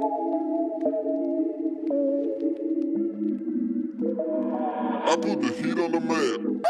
I put the heat on the man.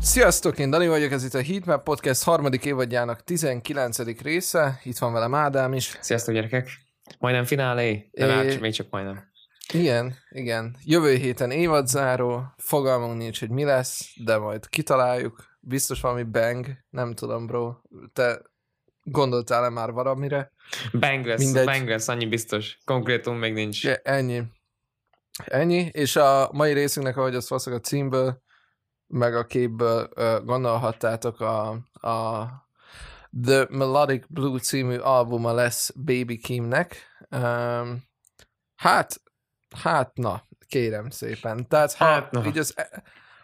Sziasztok, én Dani vagyok, ez itt a Heatmap Podcast harmadik évadjának 19. része, itt van velem Ádám is. Sziasztok gyerekek! Majdnem finálé, de É. hát még csak majdnem. Igen, igen. Jövő héten évadzáró, fogalmunk nincs, hogy mi lesz, de majd kitaláljuk. Biztos valami bang, nem tudom, bro. Te gondoltál-e már valamire? Bang lesz, Mindegy. bang lesz, annyi biztos. Konkrétum még nincs. Ja, ennyi. Ennyi, és a mai részünknek, ahogy azt valószínűleg a címből, meg a képből gondolhattátok, a, a The Melodic Blue című albuma lesz Baby Kimnek. Um, hát, hát na, kérem szépen. Tehát ha, Hát na. így az,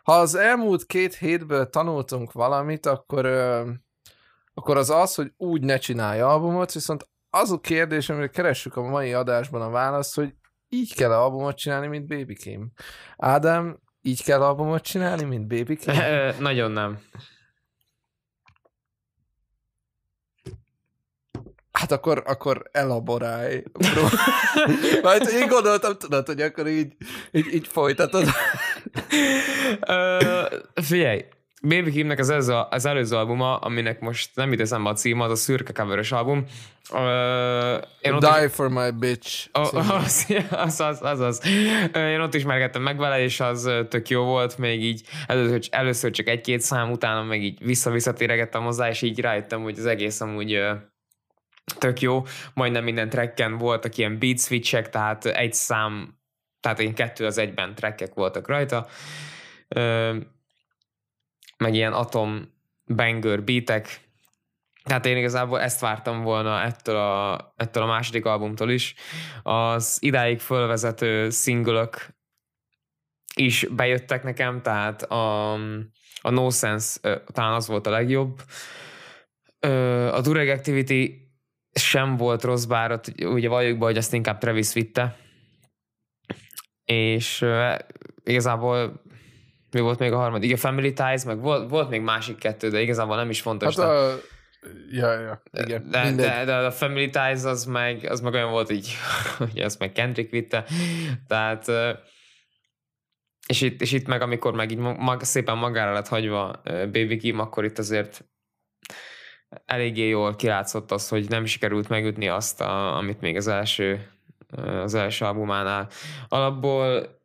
ha az elmúlt két hétből tanultunk valamit, akkor, ö, akkor az az, hogy úgy ne csinálj albumot, viszont az a kérdés, amire keressük a mai adásban a választ, hogy így kell albumot csinálni, mint Baby Kim. Ádám, így kell albumot csinálni, mint Baby Kim? Nagyon nem. Hát akkor, akkor elaborálj. Majd én gondoltam, tudod, hogy akkor így, így, így folytatod. Ö, figyelj, Baby Kimnek az, előző, az előző albuma, aminek most nem jut eszembe a címe, az a szürke coveres album. Ö, én ott Die for my bitch. Című. az, az, az, az, az. Én ott ismerkedtem meg vele, és az tök jó volt, még így először, először csak egy-két szám, utána meg így vissza-vissza téregettem hozzá, és így rájöttem, hogy az egész amúgy tök jó. Majdnem minden tracken voltak ilyen beat switchek, tehát egy szám, tehát ilyen kettő az egyben trackek voltak rajta. Meg ilyen atom banger beatek, tehát én igazából ezt vártam volna ettől a, ettől a második albumtól is. Az idáig fölvezető szingülök is bejöttek nekem, tehát a, a No Sense talán az volt a legjobb. A Dureg Activity sem volt rossz, bár ugye valljuk be, hogy azt inkább Travis vitte. És igazából mi volt még a harmadik? Igen, Family Ties, meg volt, volt még másik kettő, de igazából nem is fontos. Hát a... Ja, ja, igen. De, mindegy. de, de, a Family Ties az meg, az meg olyan volt így, hogy ezt meg Kendrick vitte. Tehát és itt, és itt meg, amikor meg így mag, szépen magára lett hagyva Baby Kim, akkor itt azért eléggé jól kilátszott az, hogy nem sikerült megütni azt, a, amit még az első, az első albumánál. Alapból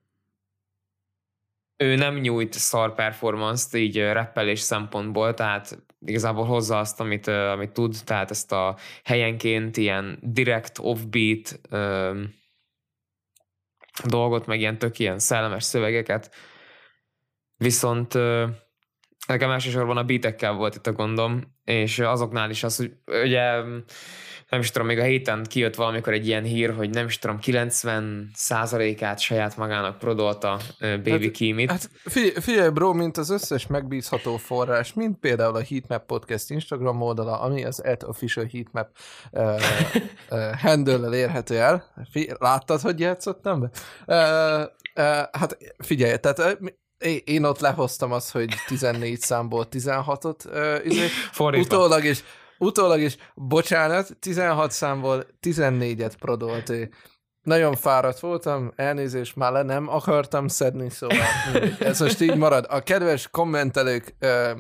ő nem nyújt szar performance-t így rappelés szempontból, tehát igazából hozza azt, amit, amit tud, tehát ezt a helyenként ilyen direct offbeat ö, dolgot, meg ilyen tök ilyen szellemes szövegeket. Viszont ö, nekem elsősorban a beatekkel volt itt a gondom, és azoknál is az, hogy ugye nem is tudom, még a héten kijött valamikor egy ilyen hír, hogy nem is tudom, 90 át saját magának prodolta Baby Hát- Kimit. Hát figyelj, figyelj, bro, mint az összes megbízható forrás, mint például a Heatmap Podcast Instagram oldala, ami az at official heatmap uh, uh, handle érhető el. Figyelj, láttad, hogy játszottam be? Uh, uh, hát figyelj, tehát én- ott lehoztam azt, hogy 14 számból 16-ot uh, izé, utólag is, utólag is, bocsánat, 16 számból 14-et prodolt ő. Nagyon fáradt voltam, elnézést, már le nem akartam szedni, szóval ez most így marad. A kedves kommentelők ö,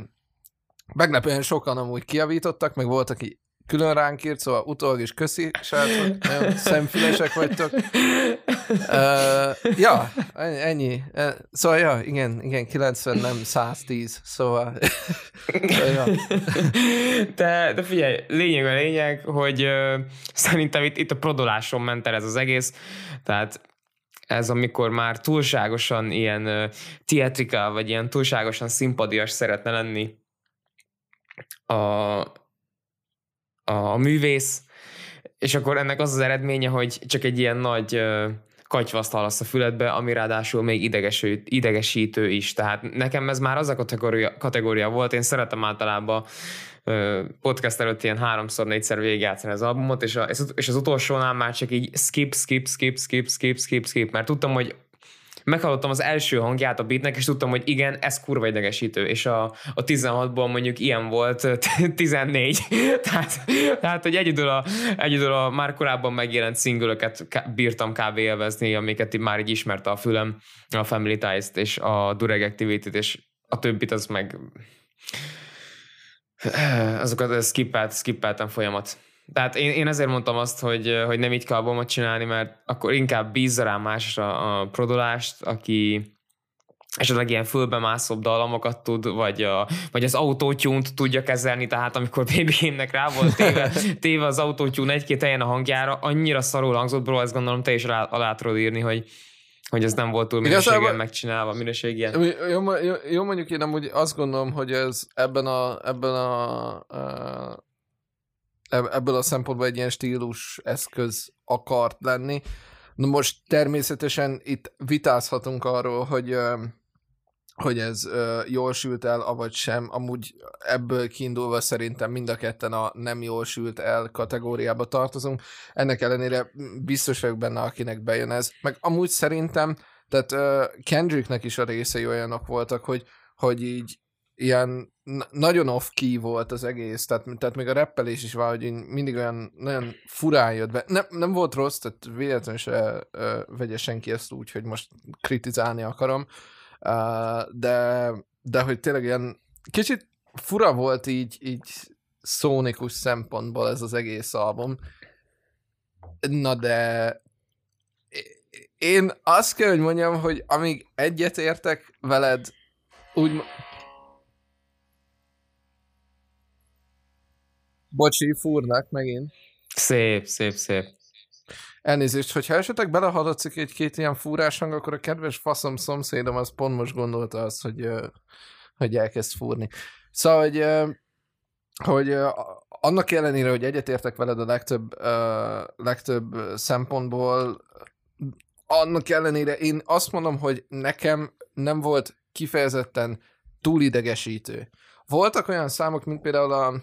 meglepően sokan amúgy kiavítottak, meg volt, aki külön ránk írt, szóval utólag is köszi, srácok, nagyon szemfülesek vagytok. Uh, ja, ennyi. Uh, szóval, ja, igen, igen, 90, nem 110, szóval, szóval ja. De, de figyelj, lényeg a lényeg, hogy ö, szerintem itt, itt a prodoláson ment el ez az egész, tehát ez amikor már túlságosan ilyen uh, theatrical, vagy ilyen túlságosan szimpadias szeretne lenni a, a, a művész, és akkor ennek az az eredménye, hogy csak egy ilyen nagy katyvaszt hallasz a füledbe, ami ráadásul még idegeső, idegesítő is. Tehát nekem ez már az a kategória, kategória volt, én szeretem általában podcast előtt ilyen háromszor, négyszer végigjátszani az albumot, és, a, és az utolsónál már csak így skip, skip, skip, skip, skip, skip, skip, mert tudtam, hogy meghallottam az első hangját a beatnek, és tudtam, hogy igen, ez kurva idegesítő, és a, a 16-ból mondjuk ilyen volt 14, tehát, tehát hogy egyedül a, egyedül a már korábban megjelent szingülöket bírtam kb. élvezni, amiket már így ismerte a fülem, a Family Ties-t és a Dureg Activity-t, és a többit az meg azokat skippelt, skippeltem folyamat. Tehát én, én ezért mondtam azt, hogy, hogy nem így kell albumot csinálni, mert akkor inkább bízza rá másra a produlást, aki esetleg ilyen fölbemászóbb dalamokat tud, vagy, a, vagy az autótyúnt tudja kezelni, tehát amikor BBM-nek rá volt téve, téve az autótyún egy-két helyen a hangjára, annyira szarul hangzott, bro, ezt gondolom te is rá, alá tudod írni, hogy, hogy ez nem volt túl minőségen Igazából, megcsinálva, minőségen. Jó, jó, jó, mondjuk én amúgy azt gondolom, hogy ez ebben a, ebben a, a ebből a szempontból egy ilyen stílus eszköz akart lenni. Na most természetesen itt vitázhatunk arról, hogy hogy ez jól sült el, avagy sem. Amúgy ebből kiindulva szerintem mind a ketten a nem jól sült el kategóriába tartozunk. Ennek ellenére biztos vagyok benne, akinek bejön ez. Meg amúgy szerintem, tehát Kendricknek is a részei olyanok voltak, hogy, hogy így ilyen nagyon off-key volt az egész, tehát, tehát még a reppelés is valahogy mindig olyan nagyon furán jött be. Nem, nem volt rossz, tehát véletlenül se uh, vegye senki ezt úgy, hogy most kritizálni akarom, uh, de, de hogy tényleg ilyen kicsit fura volt így, így szónikus szempontból ez az egész album. Na de én azt kell, hogy mondjam, hogy amíg egyetértek veled, úgy Bocsi, fúrnak megint. Szép, szép, szép. Elnézést, hogyha esetleg belehadatszik egy-két ilyen fúrás hang, akkor a kedves faszom szomszédom az pont most gondolta azt, hogy, hogy elkezd fúrni. Szóval, hogy, hogy annak ellenére, hogy egyetértek veled a legtöbb, legtöbb szempontból, annak ellenére én azt mondom, hogy nekem nem volt kifejezetten túlidegesítő. Voltak olyan számok, mint például a,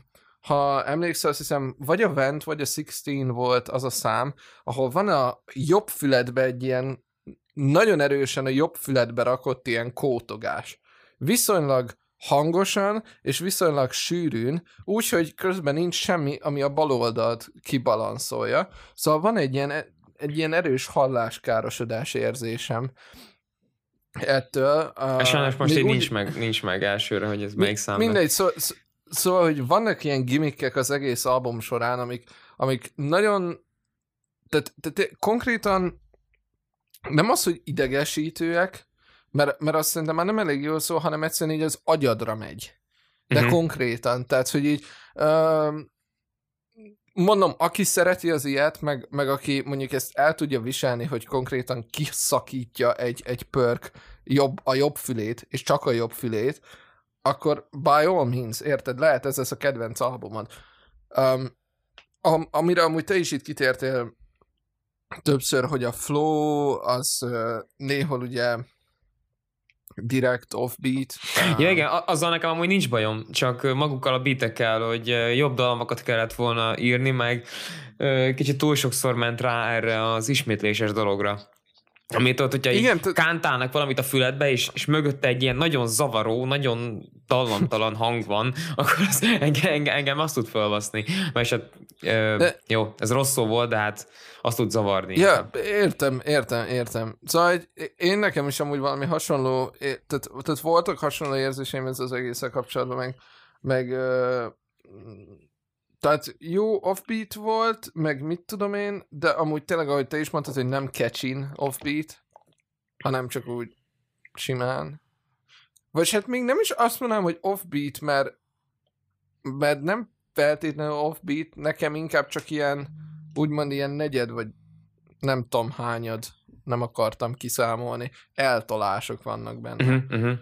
ha emlékszel, azt hiszem, vagy a Vent, vagy a Sixteen volt az a szám, ahol van a jobb füledbe egy ilyen nagyon erősen a jobb füledbe rakott ilyen kótogás. Viszonylag hangosan és viszonylag sűrűn, úgyhogy közben nincs semmi, ami a bal oldalt kibalanszolja. Szóval van egy ilyen, egy ilyen erős halláskárosodás érzésem ettől. Uh, Sajnos most így úgy... nincs, meg, nincs meg elsőre, hogy ez mi, melyik szám. Mindegy, szó, szó, Szóval, hogy vannak ilyen gimmickek az egész album során, amik, amik nagyon, tehát, tehát konkrétan nem az, hogy idegesítőek, mert, mert azt szerintem már nem elég jól szó, hanem egyszerűen így az agyadra megy. De uh-huh. konkrétan, tehát, hogy így uh, mondom, aki szereti az ilyet, meg, meg aki mondjuk ezt el tudja viselni, hogy konkrétan kiszakítja egy, egy perk jobb, a jobb fülét, és csak a jobb fülét, akkor by all means, érted, lehet ez lesz a kedvenc albumod. Um, am, amire amúgy te is itt kitértél többször, hogy a flow az uh, néhol ugye direkt offbeat. Um, ja igen, azzal nekem amúgy nincs bajom, csak magukkal a beatekkel, hogy jobb dalomokat kellett volna írni, meg kicsit túl sokszor ment rá erre az ismétléses dologra. Amit ott, hogyha Igen, t- kántálnak valamit a füledbe, és, és mögötte egy ilyen nagyon zavaró, nagyon tallantalan hang van, akkor az engem, engem, engem azt tud felbaszni. Mert hát, ö, de, jó, ez rossz szó volt, de hát azt tud zavarni. Ja, értem, értem, értem. Szóval én nekem is amúgy valami hasonló, tehát, tehát voltak hasonló érzéseim ez az egészen kapcsolatban, meg, meg tehát jó offbeat volt, meg mit tudom én, de amúgy tényleg, ahogy te is mondtad, hogy nem catchin offbeat, hanem csak úgy simán. Vagy hát még nem is azt mondanám, hogy offbeat, mert, mert nem feltétlenül offbeat, nekem inkább csak ilyen, úgymond ilyen negyed, vagy nem tudom hányad, nem akartam kiszámolni, eltolások vannak benne. Uh-huh, uh-huh.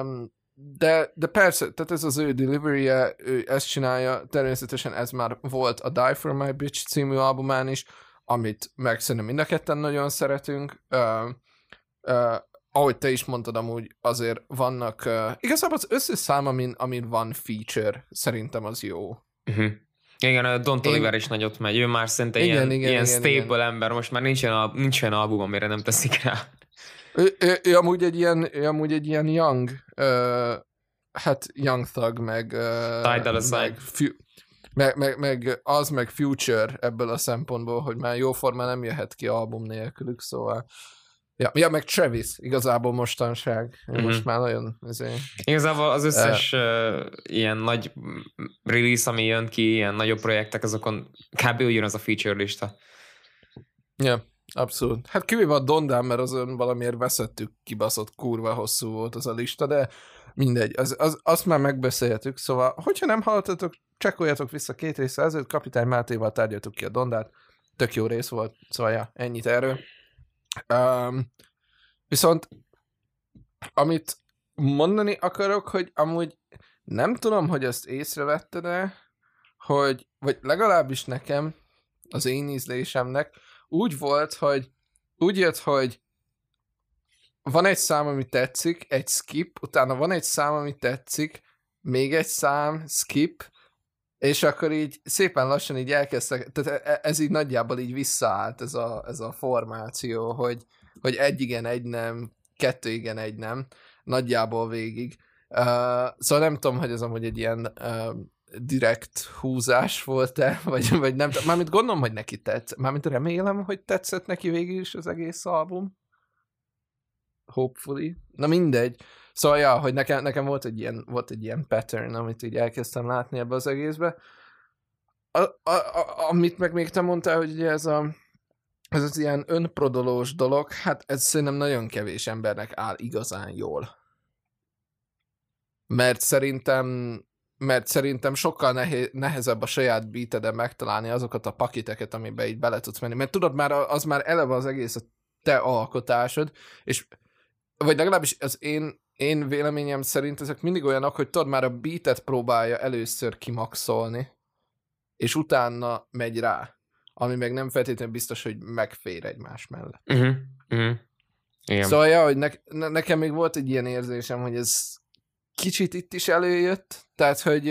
Um, de, de persze, tehát ez az ő delivery -e, ő ezt csinálja, természetesen ez már volt a Die For My Bitch című albumán is, amit meg szerintem mind a ketten nagyon szeretünk. Uh, uh, ahogy te is mondtad, amúgy azért vannak, uh, igazából az összes szám, amin, amin van feature, szerintem az jó. Uh-huh. Igen, a Don Én- Oliver is nagyot megy. Ő már szerintem Igen, ilyen, igen, ilyen igen, staple igen. ember. Most már nincs olyan, al- nincs olyan album, amire nem teszik rá. Ő, ő, ő, amúgy egy ilyen, ő amúgy egy ilyen young, uh, hát young thug, meg, Dolla Sign. meg, fu- meg, meg, meg, az meg future ebből a szempontból, hogy már jóformán nem jöhet ki album nélkülük, szóval Ja, ja, meg Travis igazából mostanság. Mhm. Mm-hmm. Most már nagyon... Ezért... Igazából az összes uh, ilyen nagy release, ami jön ki, ilyen nagyobb projektek, azokon kb. jön az a feature lista. Ja, abszolút. Hát kivéve a Dondán, mert azon valamiért veszettük, kibaszott kurva hosszú volt az a lista, de mindegy, az, az, azt már megbeszéltük, szóval, hogyha nem hallottatok, csekkoljatok vissza két része ezelőtt, Kapitány Mátéval tárgyaltuk ki a Dondát, tök jó rész volt, szóval ja, ennyit erről. Um, viszont amit mondani akarok, hogy amúgy nem tudom, hogy ezt észrevetted e hogy, vagy legalábbis nekem, az én ízlésemnek, úgy volt, hogy úgy jött, hogy van egy szám, ami tetszik, egy skip, utána van egy szám, ami tetszik, még egy szám, skip, és akkor így szépen lassan így elkezdtek, tehát e- ez így nagyjából így visszaállt ez a, ez a formáció, hogy, hogy egy igen, egy nem, kettő igen, egy nem, nagyjából végig. Uh, szóval nem tudom, hogy ez amúgy egy ilyen uh, direkt húzás volt-e, vagy, vagy nem. Mármint gondolom, hogy neki tetsz. Mármint remélem, hogy tetszett neki végig is az egész album. Hopefully. Na mindegy. Szóval, ja, hogy nekem, nekem volt, egy ilyen, volt egy ilyen pattern, amit így elkezdtem látni ebbe az egészbe. A, a, a, amit meg még te mondtál, hogy ugye ez a ez az ilyen önprodolós dolog, hát ez szerintem nagyon kevés embernek áll igazán jól. Mert szerintem mert szerintem sokkal nehé- nehezebb a saját beateden megtalálni azokat a pakiteket, amiben így bele tudsz menni. Mert tudod, már az már eleve az egész a te alkotásod, és vagy legalábbis az én, én véleményem szerint ezek mindig olyanok, hogy tudod, már a beatet próbálja először kimaxolni, és utána megy rá. Ami meg nem feltétlenül biztos, hogy megfér egymás mellett. Uh-huh. Uh-huh. Igen. Szóval, ja, hogy ne, ne, nekem még volt egy ilyen érzésem, hogy ez kicsit itt is előjött, tehát, hogy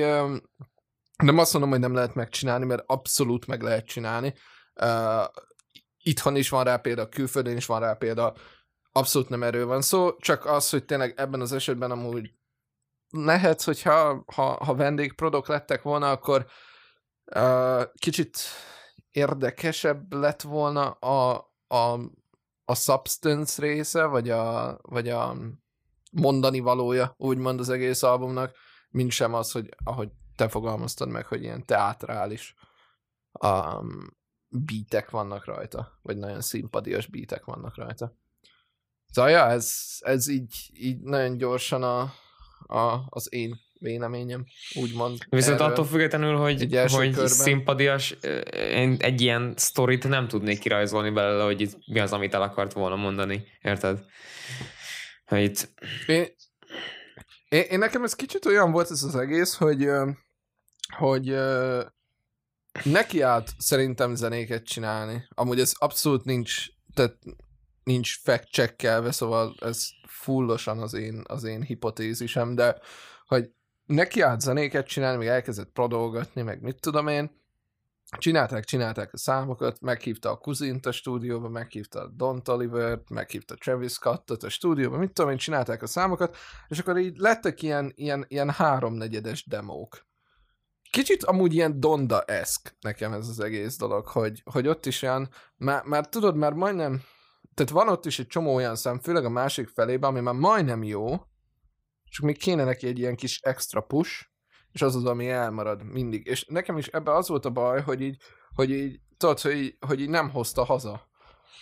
nem azt mondom, hogy nem lehet megcsinálni, mert abszolút meg lehet csinálni. Itthon is van rá példa, külföldön is van rá példa, abszolút nem erről van szó, csak az, hogy tényleg ebben az esetben amúgy lehet, hogyha ha, ha vendégprodok lettek volna, akkor uh, kicsit érdekesebb lett volna a, a, a substance része, vagy a, vagy a mondani valója, úgymond az egész albumnak, mint sem az, hogy ahogy te fogalmaztad meg, hogy ilyen teátrális um, beatek vannak rajta, vagy nagyon szimpadias beatek vannak rajta. Szóval ja, ez, ez így, így nagyon gyorsan a, a, az én véleményem, úgymond. Viszont erről. attól függetlenül, hogy, hogy körben. szimpadias, én egy ilyen sztorit nem tudnék kirajzolni belőle, hogy mi az, amit el akart volna mondani. Érted? Hogy itt... Én, én, én nekem ez kicsit olyan volt ez az egész, hogy hogy neki állt szerintem zenéket csinálni. Amúgy ez abszolút nincs, tehát nincs fact szóval ez fullosan az én, az én hipotézisem, de hogy neki állt zenéket csinálni, még elkezdett prodolgatni, meg mit tudom én, csinálták, csinálták a számokat, meghívta a Kuzint a stúdióba, meghívta a Don Tolliver-t, meghívta Travis Scottot a stúdióba, mit tudom én, csinálták a számokat, és akkor így lettek ilyen, ilyen, ilyen háromnegyedes demók. Kicsit amúgy ilyen Donda-eszk nekem ez az egész dolog, hogy, hogy ott is olyan, már, már tudod, már majdnem, tehát van ott is egy csomó olyan szám, főleg a másik felében, ami már majdnem jó, csak még kéne neki egy ilyen kis extra push, és az az, ami elmarad mindig. És nekem is ebben az volt a baj, hogy így, hogy így tudod, hogy így, hogy így nem hozta haza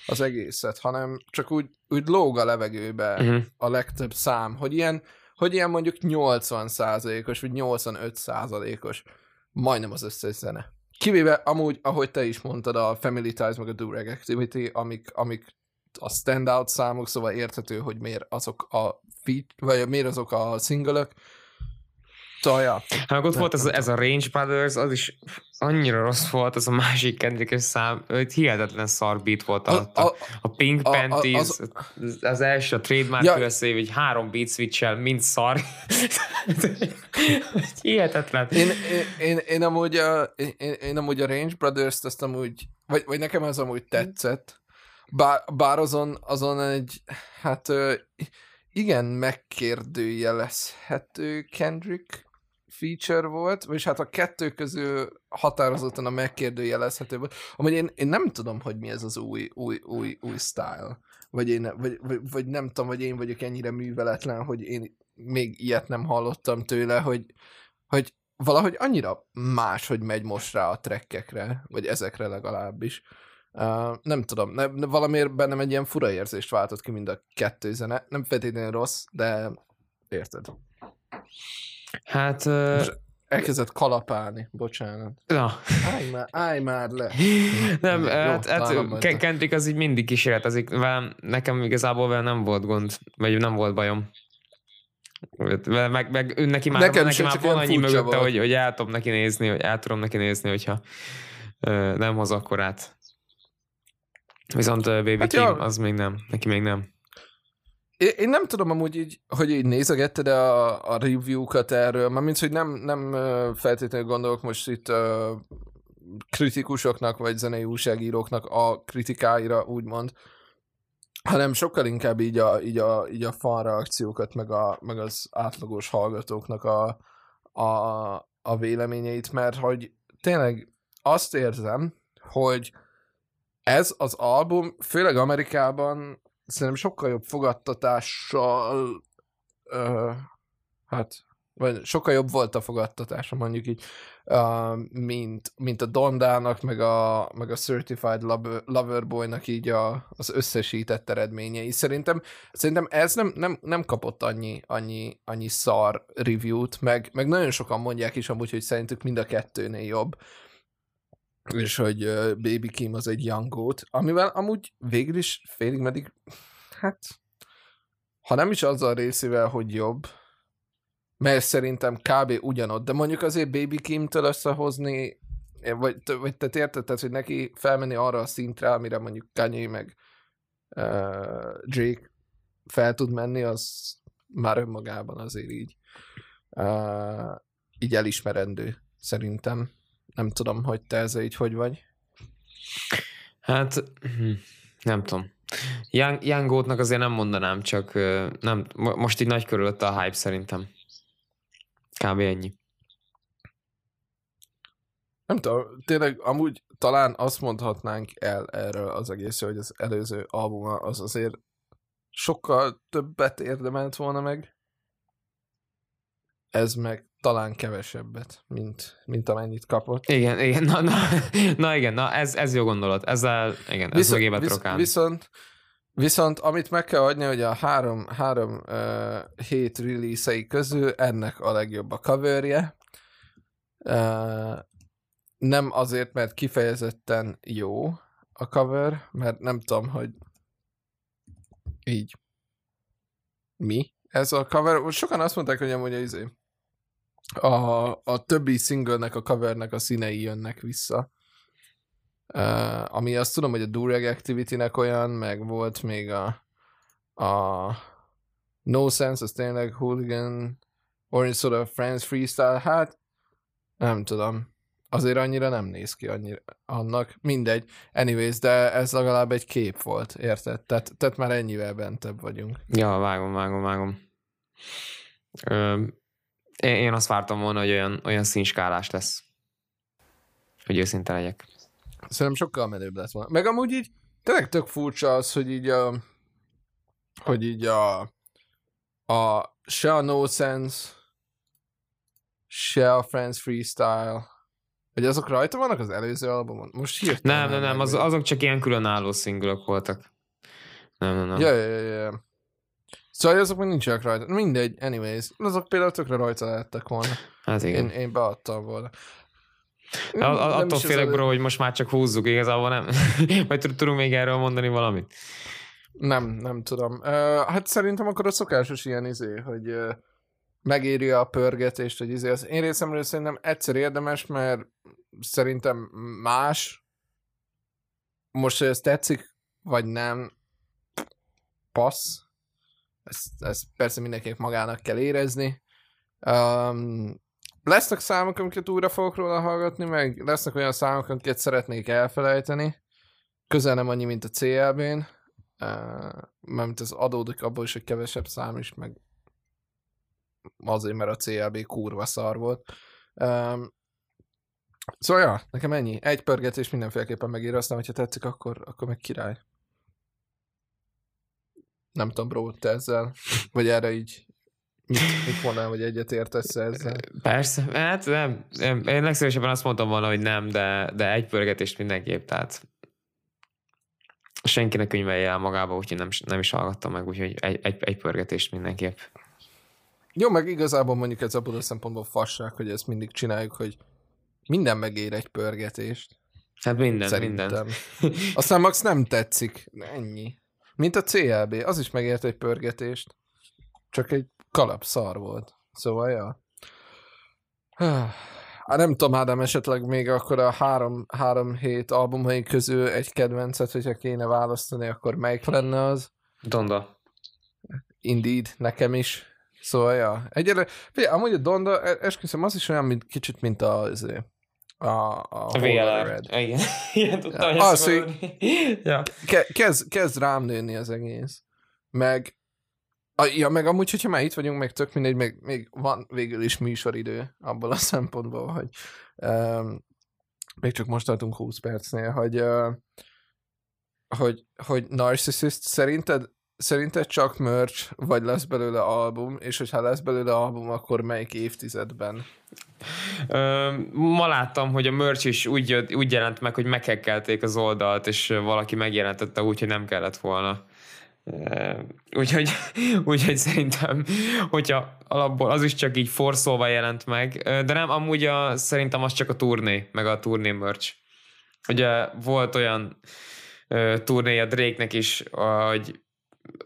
az egészet, hanem csak úgy, úgy lóg a levegőbe Uh-huh. a legtöbb szám, hogy ilyen, hogy ilyen mondjuk 80 százalékos, vagy 85 százalékos majdnem az összes zene. Kivéve amúgy, ahogy te is mondtad, a Family Ties meg a Durag Activity, amik, amik a standout számok, szóval érthető, hogy miért azok a feat, vagy miért azok a single Szóval, ja. Hát ott volt ez, a- ez a Range Brothers, az is annyira rossz volt, az a másik kendrickes szám, hogy hihetetlen szar beat volt A, a, A Pink a- Panties, az- az, első, a trademark Ja. USA, hogy három beat switch mind szar. Hihetetlen. Én, én, én, én, amúgy a, én, én, amúgy a Range Brothers-t azt amúgy, vagy, vagy nekem az amúgy tetszett, bár, bár azon, azon egy, hát igen megkérdőjelezhető Kendrick feature volt, és hát a kettő közül határozottan a megkérdőjelezhető volt. Amúgy én, én nem tudom, hogy mi ez az új, új, új, új style. Vagy, én, vagy, vagy, vagy nem tudom, hogy én vagyok ennyire műveletlen, hogy én még ilyet nem hallottam tőle, hogy, hogy valahogy annyira más, hogy megy most rá a trekkekre, vagy ezekre legalábbis. Uh, nem tudom, ne, ne, valamiért bennem egy ilyen fura érzést váltott ki mind a kettő zene. Nem feltétlenül rossz, de érted. Hát, Most elkezdett kalapálni, bocsánat. na, Állj már, állj már le. nem, Jó, hát, hát Kendrick az így mindig kísérletezik. Velem, nekem igazából vele nem volt gond, vagy nem volt bajom. Meg, meg neki már, Nekem neki már van annyi mögötte, volt. hogy, hogy el tudom neki nézni, hogy el tudom neki nézni, hogyha nem hoz akkorát. Viszont Baby Hát Kim, az még nem. Neki még nem. Én, nem tudom amúgy így, hogy így nézegetted a, a review-kat erről, mármint, hogy nem, nem feltétlenül gondolok most itt uh, kritikusoknak, vagy zenei újságíróknak a kritikáira, úgymond, hanem sokkal inkább így a, így a, így a fan reakciókat, meg, a, meg az átlagos hallgatóknak a, a, a véleményeit, mert hogy tényleg azt érzem, hogy ez az album, főleg Amerikában szerintem sokkal jobb fogadtatással ö, hát vagy sokkal jobb volt a fogadtatása, mondjuk így, uh, mint, mint a Dondának, meg a, meg a Certified Lover, Lover így a, az összesített eredményei. Szerintem, szerintem ez nem, nem, nem kapott annyi, annyi, annyi szar review-t, meg, meg nagyon sokan mondják is amúgy, hogy szerintük mind a kettőnél jobb és hogy Baby Kim az egy young goat, amivel amúgy végül is félig meddig, hát, ha nem is azzal részével, hogy jobb, mert szerintem kb. ugyanott, de mondjuk azért Baby Kim-től összehozni, vagy, vagy te érted, tehát, hogy neki felmenni arra a szintre, amire mondjuk Kanye meg uh, Drake fel tud menni, az már önmagában azért így uh, így elismerendő, szerintem. Nem tudom, hogy te ezzel így hogy vagy. Hát, hm, nem tudom. Young, Young Goatnak azért nem mondanám, csak nem, mo- most így nagy körülött a hype szerintem. Kb. ennyi. Nem tudom, tényleg amúgy talán azt mondhatnánk el erről az egészről, hogy az előző albuma az azért sokkal többet érdemelt volna meg. Ez meg talán kevesebbet, mint, mint amennyit kapott. Igen, igen, na, na, na igen, na ez, ez jó gondolat. Ezzel, igen, ez mögébe tudok állni. viszont, viszont amit meg kell adni, hogy a három, három uh, hét release közül ennek a legjobb a coverje. Uh, nem azért, mert kifejezetten jó a cover, mert nem tudom, hogy így mi ez a cover. Sokan azt mondták, hogy amúgy izé, a, a többi singlenek, a covernek a színei jönnek vissza. Uh, ami azt tudom, hogy a Durag Activity-nek olyan, meg volt még a, a No Sense, az tényleg Hooligan, Orange Soda Friends Freestyle, hát nem tudom. Azért annyira nem néz ki annyira annak. Mindegy. Anyways, de ez legalább egy kép volt, érted? Tehát, tehát már ennyivel bentebb vagyunk. Ja, vágom, vágom, vágom. Ö, én, azt vártam volna, hogy olyan, olyan színskálás lesz. Hogy őszinte legyek. Szerintem sokkal menőbb lett volna. Meg amúgy így tényleg tök furcsa az, hogy így a hogy így a a se a No Sense se a Friends Freestyle hogy azok rajta vannak az előző albumon? Most hirtelen Nem, nem, nem, az, azok csak ilyen különálló szingülök voltak. Nem, nem, nem. Ja, ja, ja. Szóval azok még nincsenek rajta. Mindegy, anyways. Azok például tökre rajta lehettek volna. Hát igen. Én, én beadtam volna. A, a, attól félek, bro, hogy most már csak húzzuk, igazából nem. Vagy tud- tudunk még erről mondani valamit? Nem, nem tudom. Uh, hát szerintem akkor a szokásos ilyen izé, hogy uh, megéri a pörgetést, hogy izé, az én részemről szerintem egyszer érdemes, mert szerintem más, most, hogy ez tetszik, vagy nem, passz, ezt, ezt persze mindenkinek magának kell érezni. Um, lesznek számok, amiket újra fogok róla hallgatni, meg lesznek olyan számok, amiket szeretnék elfelejteni. Közel nem annyi, mint a CLB-n. Uh, mert az adódik abból is, hogy kevesebb szám is, meg azért, mert a CLB kurva szar volt. Um, szóval ja, nekem ennyi. Egy pörgetés mindenféleképpen megír, aztán, hogyha tetszik, akkor, akkor meg király. Nem tudom, bro, te ezzel, vagy erre így mit, mit mondanám, hogy egyet értesz ezzel? Persze, hát nem, nem. Én legszívesebben azt mondtam volna, hogy nem, de, de egy pörgetést mindenképp, tehát senkinek könyvelje el magába, úgyhogy nem, nem is hallgattam meg, úgyhogy egy, egy, egy pörgetést mindenképp. Jó, meg igazából mondjuk ez abból a szempontból fasság, hogy ezt mindig csináljuk, hogy minden megér egy pörgetést. Hát minden, Szerintem. minden. Aztán Max nem tetszik. Ennyi. Mint a CLB, az is megért egy pörgetést. Csak egy kalap szar volt. Szóval, ja. Hát nem tudom, Ádám, esetleg még akkor a három, három hét albumai közül egy kedvencet, hogyha kéne választani, akkor melyik lenne az? Donda. Indeed, nekem is. Szóval, ja. Egyelőre, amúgy a Donda, e- esküszöm, az is olyan, mint, kicsit, mint a, azért, a, a, A VLR. Red. Igen. Igen, tudtam, hogy Ah, szí- fogod mondani. ja. Ke- kezd, kezd rám nőni az egész. Meg, a, ja, meg amúgy, hogyha már itt vagyunk, meg tök mindegy, meg még van végül is műsoridő abból a szempontból, hogy um, még csak most tartunk 20 percnél, hogy, uh, hogy, hogy Narcissist szerinted, szerinted csak merch, vagy lesz belőle album, és hogyha lesz belőle album, akkor melyik évtizedben? Ö, ma láttam, hogy a merch is úgy, jött, úgy jelent meg, hogy meghekkelték az oldalt, és valaki megjelentette úgy, hogy nem kellett volna. Úgyhogy, úgyhogy szerintem, hogyha alapból az is csak így forszolva jelent meg, de nem, amúgy a, szerintem az csak a turné, meg a turné merch. Ugye volt olyan ö, turnéja Drake-nek is, hogy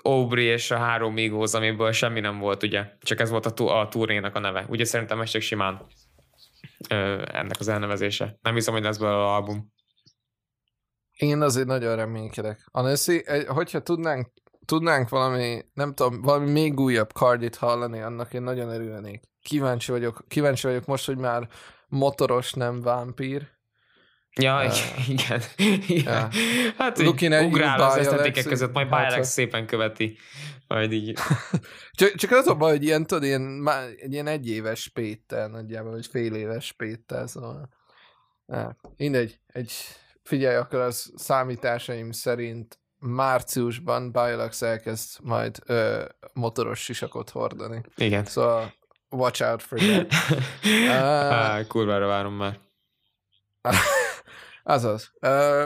Aubrey és a három Migos, amiből semmi nem volt, ugye? Csak ez volt a, tu- a turnénak a neve. Ugye szerintem ez csak simán ennek az elnevezése. Nem hiszem, hogy lesz belőle album. Én azért nagyon reménykedek. Aneszi, hogyha tudnánk, tudnánk valami, nem tudom, valami még újabb kardit hallani, annak én nagyon örülnék. Kíváncsi vagyok, kíváncsi vagyok most, hogy már motoros, nem vámpír. Ja, Ö, igen. ja. Hát you, ugrál az esztetikek között, majd hát, ha- szépen követi. Majd így. Csak, csak az a baj, hogy ilyen, tudod, ilyen, már egy ilyen egyéves spéttel nagyjából, vagy fél éves spéttel, szóval. Ja, mindegy, egy, figyelj, akkor az számításaim szerint márciusban Bialex elkezd majd ö, motoros sisakot hordani. Igen. Szóval watch out for that. Á, kurvára várom már. Azaz. Uh,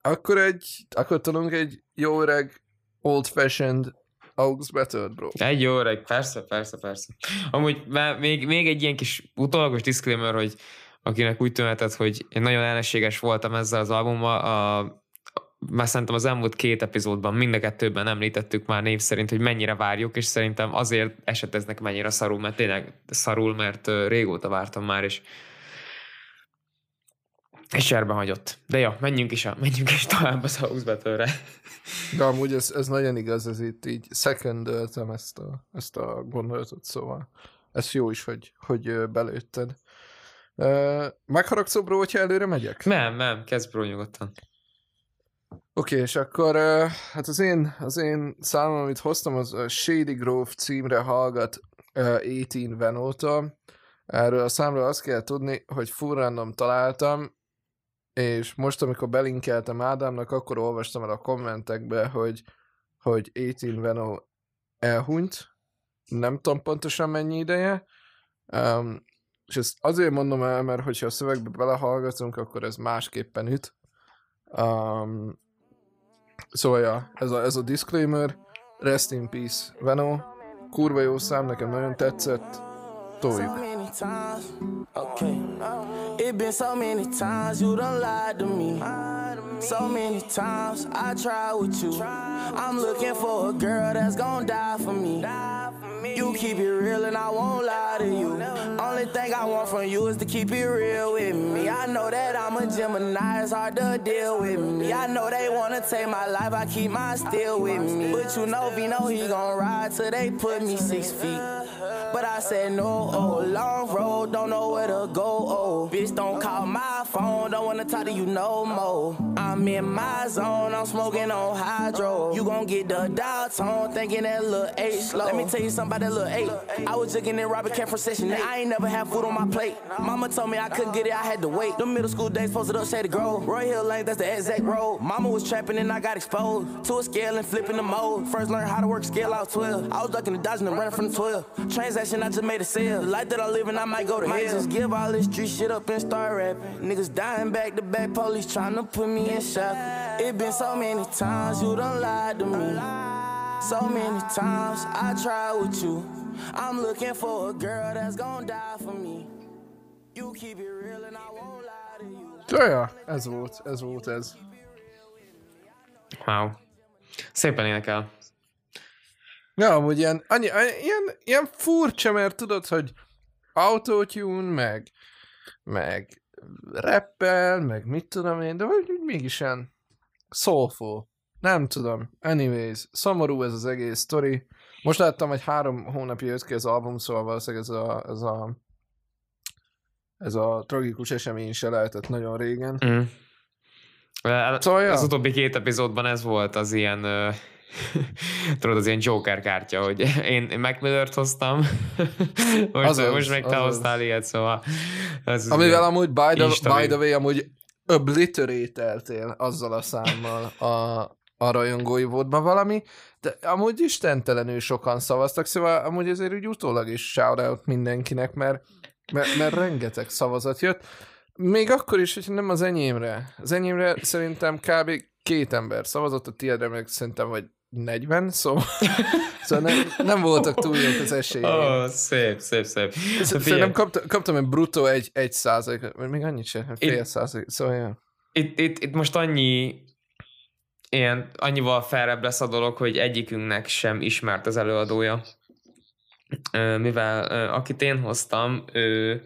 akkor egy, akkor tudunk egy jó öreg old-fashioned Augs Battle, bro. Egy jó öreg, persze, persze, persze. Amúgy már még, még egy ilyen kis utólagos disclaimer, hogy akinek úgy tűnhetett, hogy én nagyon ellenséges voltam ezzel az albummal, a, már szerintem az elmúlt két epizódban, mind a kettőben említettük már név szerint, hogy mennyire várjuk, és szerintem azért eseteznek mennyire szarul, mert tényleg szarul, mert régóta vártam már, és és cserbe hagyott. De ja, menjünk is, a, menjünk is tovább az House Battle-re. De amúgy ez, ez nagyon igaz, ez itt így secondöltem ezt a, ezt a gondolatot, szóval ez jó is, hogy, hogy belőtted. Uh, megharagszol, bro, hogyha előre megyek? Nem, nem, kezd bro nyugodtan. Oké, okay, és akkor uh, hát az én, az én számom, amit hoztam, az a Shady Grove címre hallgat uh, 18 Venótól. Erről a számról azt kell tudni, hogy full random találtam, és most, amikor belinkeltem Ádámnak, akkor olvastam el a kommentekbe, hogy, hogy 18 Venó elhunyt, nem tudom pontosan mennyi ideje, um, és ezt azért mondom el, mert hogyha a szövegbe belehallgatunk, akkor ez másképpen üt. Um, szóval, ja, ez a, ez a disclaimer, rest in peace, Veno, kurva jó szám, nekem nagyon tetszett, So many times, okay. It been so many times you done lied to me. So many times I tried with you. I'm looking for a girl that's gonna die for me. You keep it real and I won't lie to you. Only thing I want from you is to keep it real with me. I know that I'm a Gemini, it's hard to deal with me. I know they wanna take my life, I keep mine still with me. But you know, Vino, he gon' ride till they put me six feet. But I said no, oh, long road, don't know where to go, oh. Bitch, don't call my don't wanna talk to you no more. I'm in my zone, I'm smoking on hydro. You gon' get the dial tone, thinking that little H slow. Let me tell you something about that little eight. I was jigging in Robert Camp from session eight. I ain't never had food on my plate. Mama told me I couldn't get it, I had to wait. The middle school days posted up Shady Grove. Roy Hill Lane, that's the exact road. Mama was trapping and I got exposed. To a scale and flipping the mode. First learned how to work scale out 12. I was ducking and dodging and running from the 12. Transaction, I just made a sale. The life that I live in, I might go to hell. might just give all this street shit up and start rapping. Niggas dying back to back, police trying to put me in shock. It been so many times you done lied to me. So many times I tried with you. I'm looking for a girl that's gonna die for me. You keep it real and I won't lie to you. Ja, ja, ez volt, ez volt ez. Wow. Szépen énekel. Ja, amúgy ilyen, annyi, annyi, ilyen, ilyen furcsa, mert tudod, hogy autotune, meg, meg rappel, meg mit tudom én, de hogy mégis ilyen soulful. Nem tudom. Anyways, szomorú ez az egész sztori. Most láttam, hogy három hónapja jött ki az album, szóval valószínűleg ez a, ez a ez a tragikus esemény se lehetett nagyon régen. Mm. Szóval, ja. Az utóbbi két epizódban ez volt az ilyen tudod, az ilyen Joker kártya, hogy én, én Mac Millert hoztam, most, Azaz, most meg te hoztál ilyet, szóval ez Amivel amúgy, by the, Instabil. by the way, amúgy obliterateltél azzal a számmal a, a rajongói vódban valami, de amúgy istentelenül sokan szavaztak, szóval amúgy ezért úgy utólag is shoutout mindenkinek, mert, mert, mert rengeteg szavazat jött. Még akkor is, hogy nem az enyémre. Az enyémre szerintem kb. két ember szavazott, a tiédre meg szerintem vagy 40, szóval, szóval nem, nem voltak túl jók az esélyek. Oh, szép, szép, szép. Szerintem kapta, kaptam egy bruttó egy, egy százalék, vagy még annyit sem, fél Én- százalék, szóval ja. itt, itt, itt most annyi ilyen, annyival felrebb lesz a dolog, hogy egyikünknek sem ismert az előadója. Mivel akit én hoztam, ő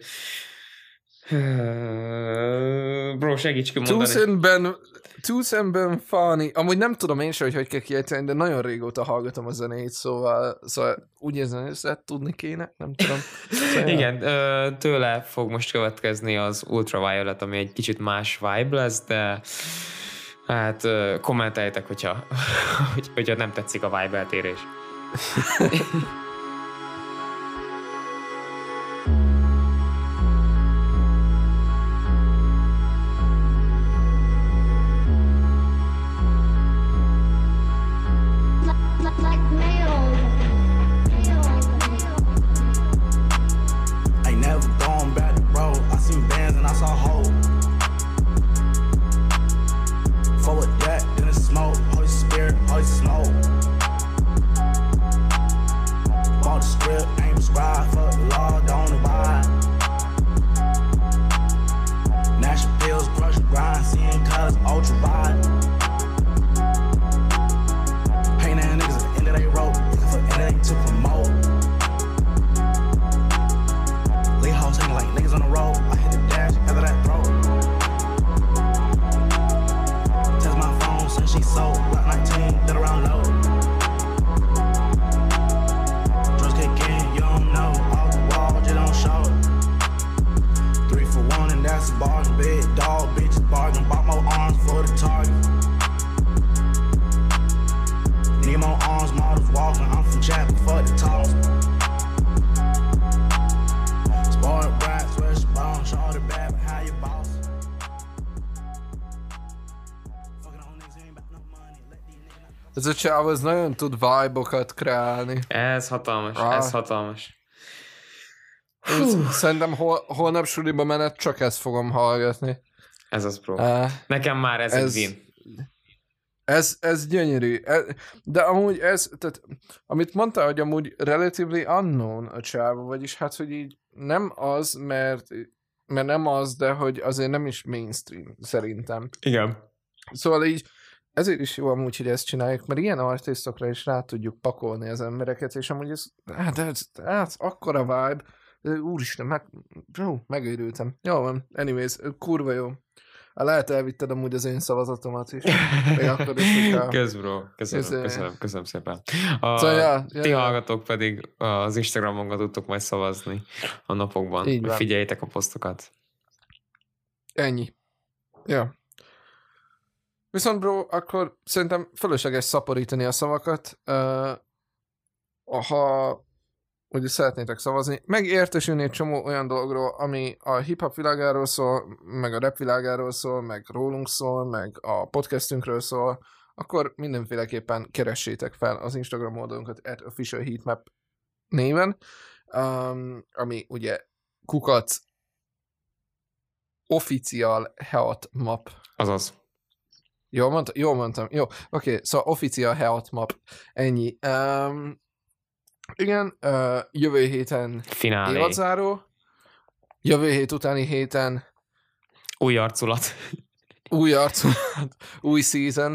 Bro, segíts ki mondani. Tucson-ben, Tucsonben Fanny, amúgy nem tudom én sem, hogy hogy kell kiejteni, de nagyon régóta hallgatom a zenét, szóval, szóval úgy érzem, hogy ezt tudni kéne, nem tudom. Szóval. Igen, tőle fog most következni az Ultraviolet, ami egy kicsit más vibe lesz, de hát ö, kommenteljétek, hogyha, hogy, hogyha nem tetszik a vibe eltérés. soul, 19. Ez a csáv, ez nagyon tud vibe-okat kreálni. Ez hatalmas, Ah. ez hatalmas. Én Szerintem hol, holnap suliba menet csak ezt fogom hallgatni. Ez az pro. Uh, Nekem már ez, ez- egy win. Ez, ez gyönyörű. E- De amúgy ez, tehát, amit mondtál, hogy amúgy relatively unknown a csáva, vagyis hát, hogy így nem az, mert, mert nem az, de hogy azért nem is mainstream, szerintem. Igen. Szóval így ezért is jó amúgy, hogy ezt csináljuk, mert ilyen artisztokra is rá tudjuk pakolni az embereket, és amúgy ez, hát ez, ez akkora vibe, úristen, meg, jó, megőrültem. Jó van, anyways, kurva jó. Hát lehet elvitted amúgy az én szavazatomat is. Még akkor is, hogyha... Kösz, bro. Köszönöm, eh, köszönöm, köszönöm szépen. A, Szóval, ja, ja, ti ja. hallgatók pedig az Instagramon tudtok majd szavazni a napokban. Így van. Figyeljétek a posztokat. Ennyi. Ja. Viszont bro, akkor szerintem fölösleges szaporítani a szavakat. Uh, ha ugye szeretnétek szavazni, meg értesülni egy csomó olyan dologról, ami a hip-hop világáról szól, meg a rap világáról szól, meg rólunk szól, meg a podcastünkről szól, akkor mindenféleképpen keressétek fel az Instagram oldalunkat at official heatmap néven, um, ami ugye kukac official heat map. Azaz. Jól, mondta, jól mondtam. Jó, oké, okay, szóval official heat map. Ennyi. Um, igen, uh, jövő héten Finálé. évadzáró. Jövő hét utáni héten Új arculat. új arc, új season.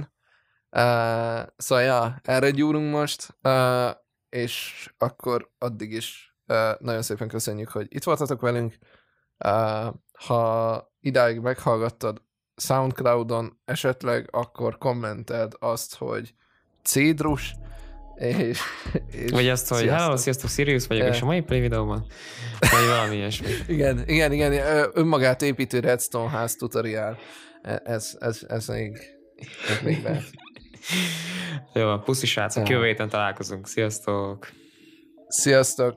Uh, szóval ja, erre gyúrunk most, uh, és akkor addig is uh, nagyon szépen köszönjük, hogy itt voltatok velünk. Uh, ha idáig meghallgattad Soundcloudon esetleg, akkor kommented azt, hogy cédrus, és, és Vagy azt, hogy sziasztok. hello, sziasztok, Sirius vagyok, Eh. és a mai play videóban. Vagy valami ilyesmi. Igen, igen, igen, önmagát építő redstone ház tutoriál. E- Ez, ez, ez még, ez még lehet. Jó, puszi srácok, Ja. jövő héten találkozunk. Sziasztok! Sziasztok!